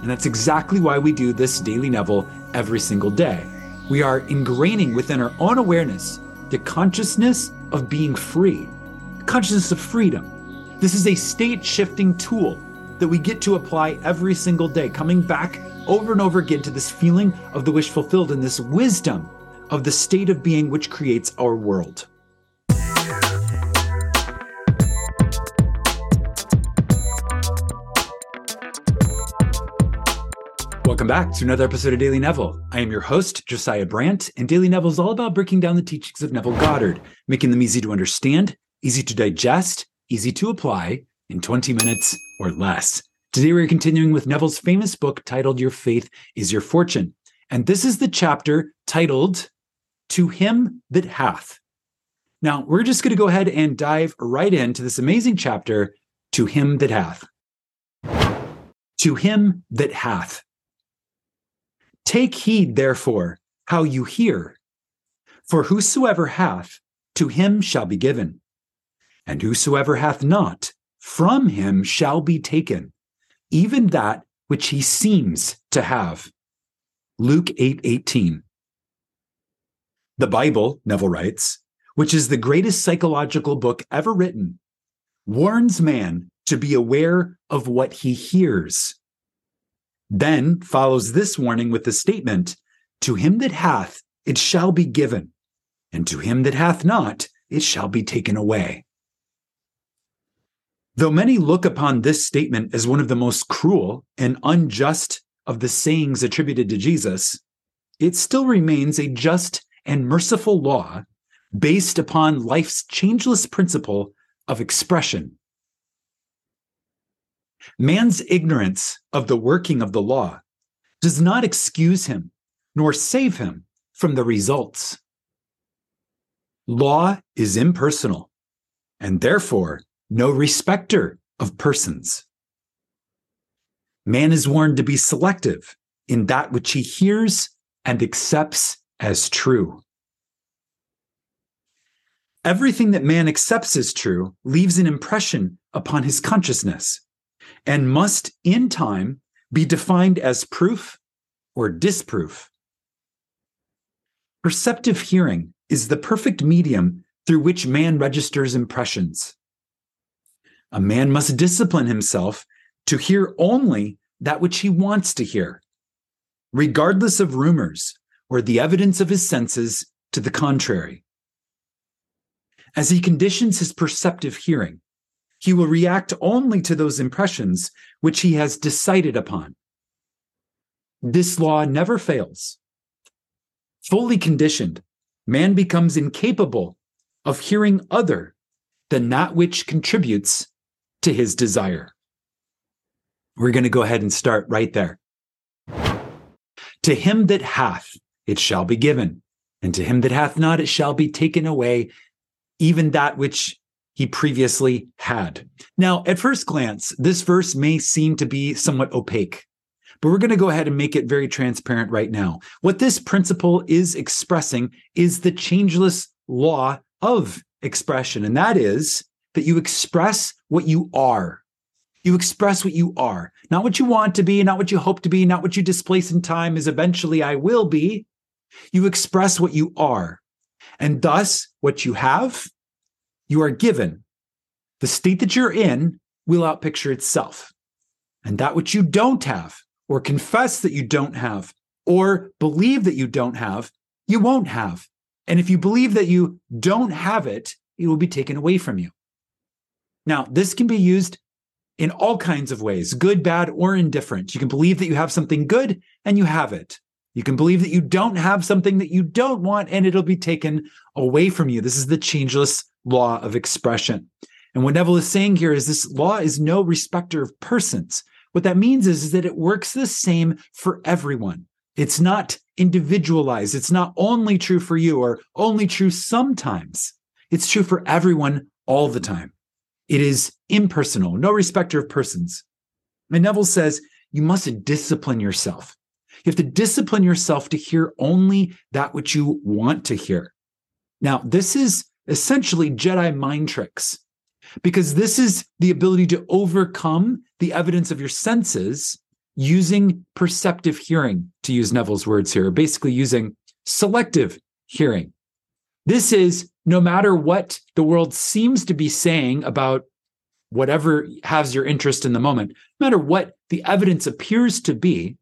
And that's exactly why we do this Daily Neville every single day. We are ingraining within our own awareness the consciousness of being free, consciousness of freedom. This is a state shifting tool that we get to apply every single day, coming back over and over again to this feeling of the wish fulfilled and this wisdom of the state of being which creates our world. Welcome back to another episode of Daily Neville. I am your host, Josiah Brandt, and Daily Neville is all about breaking down the teachings of Neville Goddard, making them easy to understand, easy to digest, easy to apply in 20 minutes or less. Today, we're continuing with Neville's famous book titled Your Faith is Your Fortune. And this is the chapter titled To Him That Hath. Now, we're just going to go ahead and dive right into this amazing chapter, To Him That Hath. To Him That Hath. Take heed, therefore, how you hear. For whosoever hath, to him shall be given. And whosoever hath not, from him shall be taken, even that which he seems to have. Luke 8 18. The Bible, Neville writes, which is the greatest psychological book ever written, warns man to be aware of what he hears. Then follows this warning with the statement To him that hath, it shall be given, and to him that hath not, it shall be taken away. Though many look upon this statement as one of the most cruel and unjust of the sayings attributed to Jesus, it still remains a just and merciful law based upon life's changeless principle of expression. Man's ignorance of the working of the law does not excuse him nor save him from the results. Law is impersonal and therefore no respecter of persons. Man is warned to be selective in that which he hears and accepts as true. Everything that man accepts as true leaves an impression upon his consciousness and must, in time, be defined as proof or disproof. Perceptive hearing is the perfect medium through which man registers impressions. A man must discipline himself to hear only that which he wants to hear, regardless of rumors or the evidence of his senses to the contrary. As he conditions his perceptive hearing, he will react only to those impressions which he has decided upon. This law never fails. Fully conditioned, man becomes incapable of hearing other than that which contributes to his desire. We're going to go ahead and start right there. To him that hath, it shall be given, and to him that hath not, it shall be taken away, even that which he previously had. Now, at first glance, this verse may seem to be somewhat opaque, but we're going to go ahead and make it very transparent right now. What this principle is expressing is the changeless law of expression, and that is that you express what you are. You express what you are, not what you want to be, not what you hope to be, not what you displace in time is eventually I will be. You express what you are. And thus, what you have you are given, the state that you're in will outpicture itself. And that which you don't have, or confess that you don't have, or believe that you don't have, you won't have. And if you believe that you don't have it, it will be taken away from you. Now, this can be used in all kinds of ways good, bad, or indifferent. You can believe that you have something good and you have it. You can believe that you don't have something that you don't want and it'll be taken away from you. This is the changeless law of expression. And what Neville is saying here is this law is no respecter of persons. What that means is, is that it works the same for everyone. It's not individualized. It's not only true for you or only true sometimes. It's true for everyone all the time. It is impersonal, no respecter of persons. And Neville says you must discipline yourself. You have to discipline yourself to hear only that which you want to hear. Now, this is essentially Jedi mind tricks, because this is the ability to overcome the evidence of your senses using perceptive hearing, to use Neville's words here, basically using selective hearing. This is no matter what the world seems to be saying about whatever has your interest in the moment, no matter what the evidence appears to be,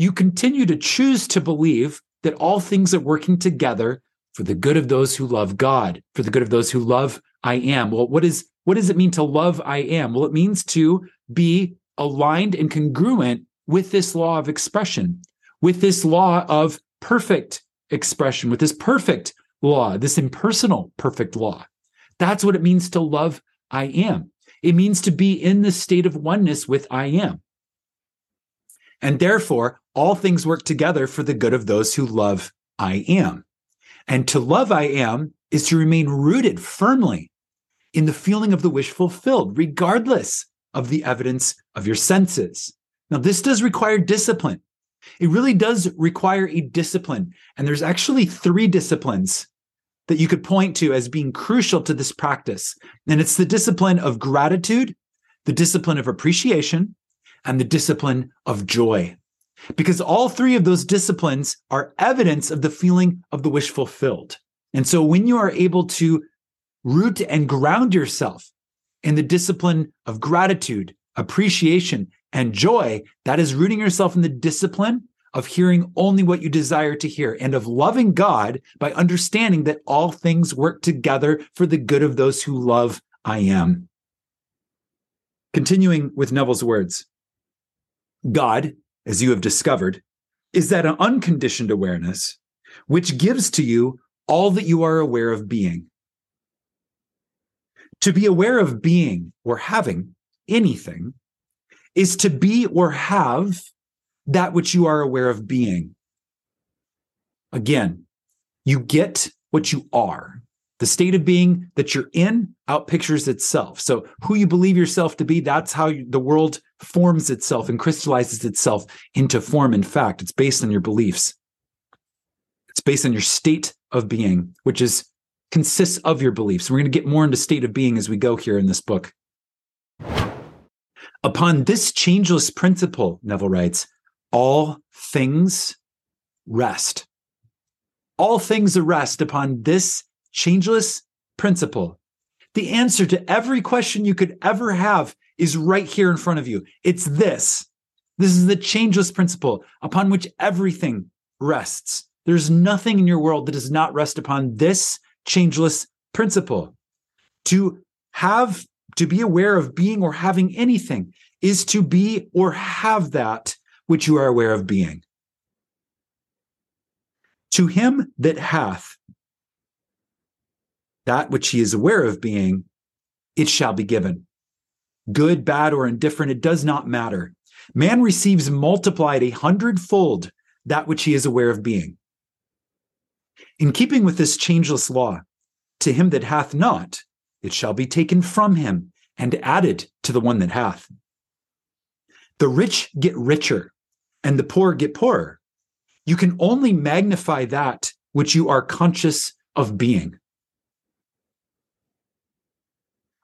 you continue to choose to believe that all things are working together for the good of those who love God, for the good of those who love I am. Well, what is what does it mean to love I am? Well, it means to be aligned and congruent with this law of expression, with this law of perfect expression, with this perfect law, this impersonal perfect law. That's what it means to love I am. It means to be in the state of oneness with I am. And therefore, all things work together for the good of those who love I am. And to love I am is to remain rooted firmly in the feeling of the wish fulfilled, regardless of the evidence of your senses. Now, this does require discipline. It really does require a discipline. And there's actually three disciplines that you could point to as being crucial to this practice. And it's the discipline of gratitude, the discipline of appreciation, and the discipline of joy. Because all three of those disciplines are evidence of the feeling of the wish fulfilled. And so when you are able to root and ground yourself in the discipline of gratitude, appreciation, and joy, that is rooting yourself in the discipline of hearing only what you desire to hear and of loving God by understanding that all things work together for the good of those who love I am. Continuing with Neville's words God, as you have discovered, is that an unconditioned awareness which gives to you all that you are aware of being. To be aware of being or having anything is to be or have that which you are aware of being. Again, you get what you are. The state of being that you're in outpictures itself. So, who you believe yourself to be, that's how you, the world forms itself and crystallizes itself into form. In fact, it's based on your beliefs. It's based on your state of being, which is consists of your beliefs. We're going to get more into state of being as we go here in this book. Upon this changeless principle, Neville writes, all things rest. All things rest upon this changeless principle. The answer to every question you could ever have is right here in front of you. It's this. This is the changeless principle upon which everything rests. There's nothing in your world that does not rest upon this changeless principle. To have, to be aware of being or having anything is to be or have that which you are aware of being. To him that hath that which he is aware of being, it shall be given. Good, bad, or indifferent, it does not matter. Man receives multiplied a hundredfold that which he is aware of being. In keeping with this changeless law, to him that hath not, it shall be taken from him and added to the one that hath. The rich get richer and the poor get poorer. You can only magnify that which you are conscious of being.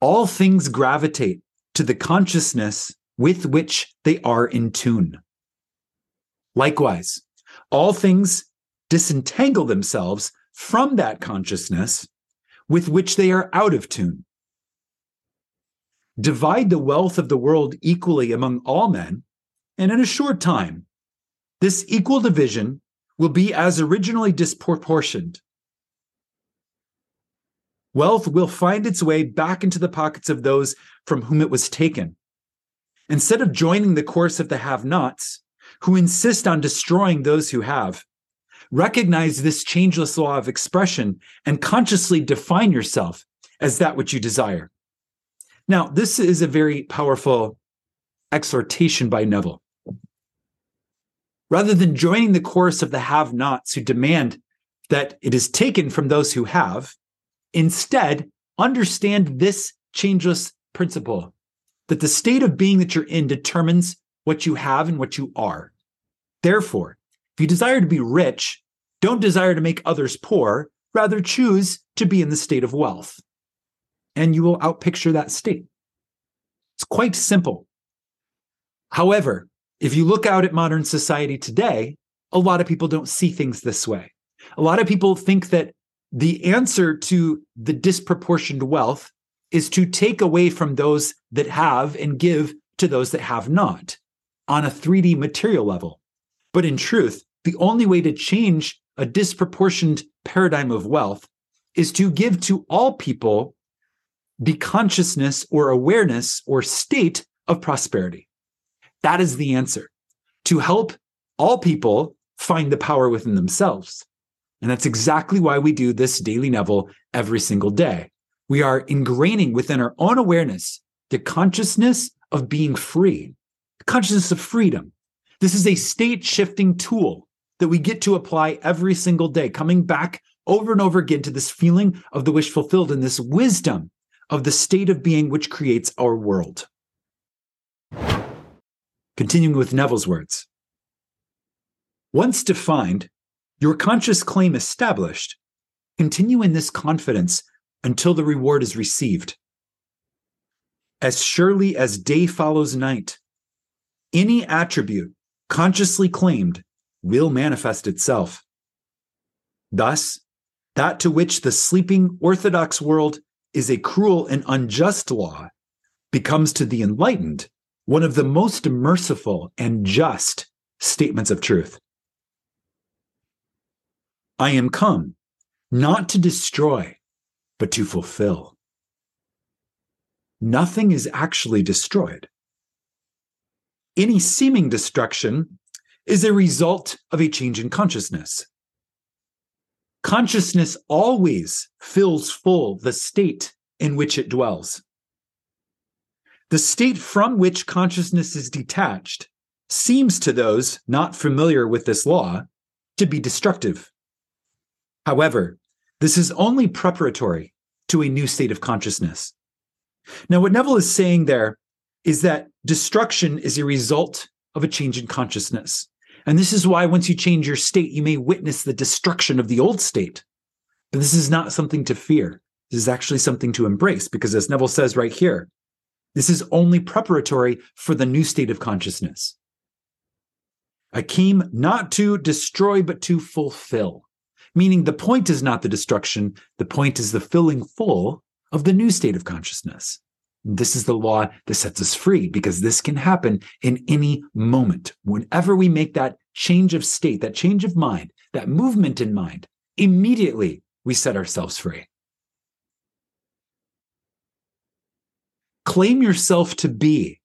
All things gravitate to the consciousness with which they are in tune. Likewise, all things disentangle themselves from that consciousness with which they are out of tune. Divide the wealth of the world equally among all men, and in a short time, this equal division will be as originally disproportioned. Wealth will find its way back into the pockets of those from whom it was taken. Instead of joining the course of the have nots, who insist on destroying those who have, recognize this changeless law of expression and consciously define yourself as that which you desire. Now, this is a very powerful exhortation by Neville. Rather than joining the chorus of the have nots who demand that it is taken from those who have, instead understand this changeless principle that the state of being that you're in determines what you have and what you are. Therefore, if you desire to be rich, don't desire to make others poor, rather choose to be in the state of wealth. And you will outpicture that state. It's quite simple. However, if you look out at modern society today, a lot of people don't see things this way. A lot of people think that the answer to the disproportioned wealth is to take away from those that have and give to those that have not on a 3D material level. But in truth, the only way to change a disproportioned paradigm of wealth is to give to all people the consciousness or awareness or state of prosperity. That is the answer to help all people find the power within themselves. And that's exactly why we do this daily Neville every single day. We are ingraining within our own awareness the consciousness of being free, consciousness of freedom. This is a state shifting tool that we get to apply every single day, coming back over and over again to this feeling of the wish fulfilled and this wisdom of the state of being which creates our world. Continuing with Neville's words Once defined, your conscious claim established, continue in this confidence until the reward is received. As surely as day follows night, any attribute consciously claimed will manifest itself. Thus, that to which the sleeping orthodox world is a cruel and unjust law becomes to the enlightened one of the most merciful and just statements of truth. I am come not to destroy, but to fulfill. Nothing is actually destroyed. Any seeming destruction is a result of a change in consciousness. Consciousness always fills full the state in which it dwells. The state from which consciousness is detached seems to those not familiar with this law to be destructive. However, this is only preparatory to a new state of consciousness. Now, what Neville is saying there is that destruction is a result of a change in consciousness. And this is why once you change your state, you may witness the destruction of the old state. But this is not something to fear. This is actually something to embrace because, as Neville says right here, this is only preparatory for the new state of consciousness. I came not to destroy, but to fulfill. Meaning the point is not the destruction, the point is the filling full of the new state of consciousness. This is the law that sets us free because this can happen in any moment. Whenever we make that change of state, that change of mind, that movement in mind, immediately we set ourselves free. Claim yourself to be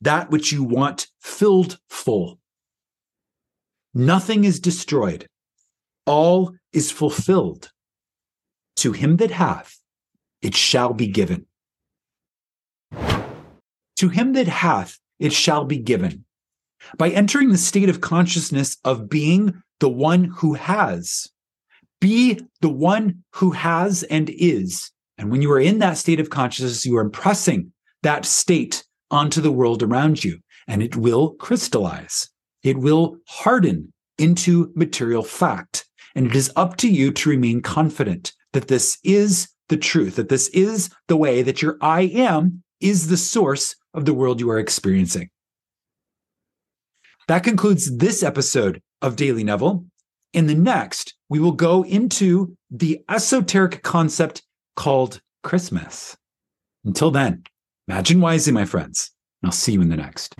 that which you want filled full. Nothing is destroyed, all is fulfilled. To him that hath, it shall be given. To him that hath, it shall be given. By entering the state of consciousness of being the one who has, be the one who has and is. And when you are in that state of consciousness, you are impressing that state onto the world around you, and it will crystallize. It will harden into material fact. And it is up to you to remain confident that this is the truth, that this is the way that your I am is the source of the world you are experiencing. That concludes this episode of Daily Neville. In the next, we will go into the esoteric concept called Christmas. Until then, imagine wisely, my friends, and I'll see you in the next.